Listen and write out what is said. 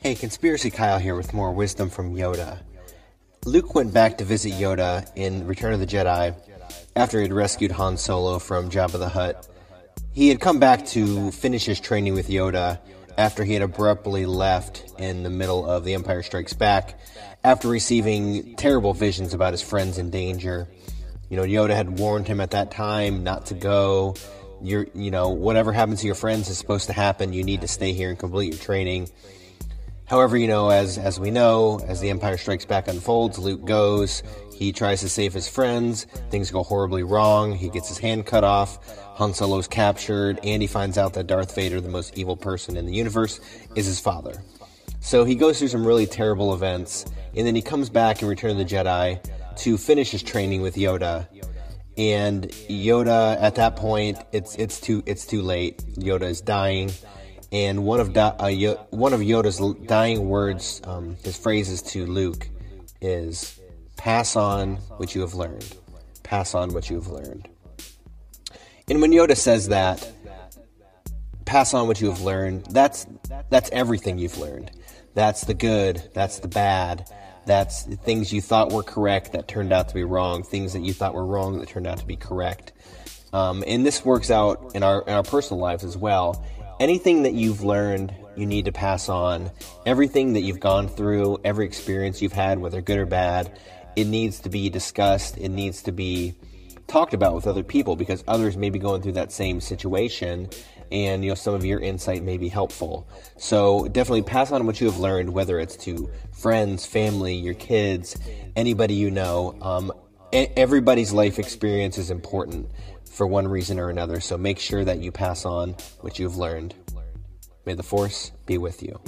Hey, Conspiracy Kyle here with more wisdom from Yoda. Luke went back to visit Yoda in Return of the Jedi after he had rescued Han Solo from Jabba the Hutt. He had come back to finish his training with Yoda after he had abruptly left in the middle of The Empire Strikes Back after receiving terrible visions about his friends in danger. You know, Yoda had warned him at that time not to go. You're, you know, whatever happens to your friends is supposed to happen. You need to stay here and complete your training. However, you know, as as we know, as the Empire Strikes Back unfolds, Luke goes. He tries to save his friends. Things go horribly wrong. He gets his hand cut off. Han Solo's captured, and he finds out that Darth Vader, the most evil person in the universe, is his father. So he goes through some really terrible events, and then he comes back in Return of the Jedi to finish his training with Yoda. And Yoda, at that point, it's it's too it's too late. Yoda is dying and one of da- uh, Yo- one of Yoda's dying words, um, his phrases to Luke, is "Pass on what you have learned. Pass on what you have learned." And when Yoda says that, "Pass on what you have learned," that's that's everything you've learned. That's the good. That's the bad. That's things you thought were correct that turned out to be wrong. Things that you thought were wrong that turned out to be correct. Um, and this works out in our in our personal lives as well anything that you've learned, you need to pass on. Everything that you've gone through, every experience you've had, whether good or bad, it needs to be discussed. It needs to be talked about with other people because others may be going through that same situation and you know some of your insight may be helpful so definitely pass on what you have learned whether it's to friends family your kids anybody you know um, everybody's life experience is important for one reason or another. So make sure that you pass on what you've learned. May the Force be with you.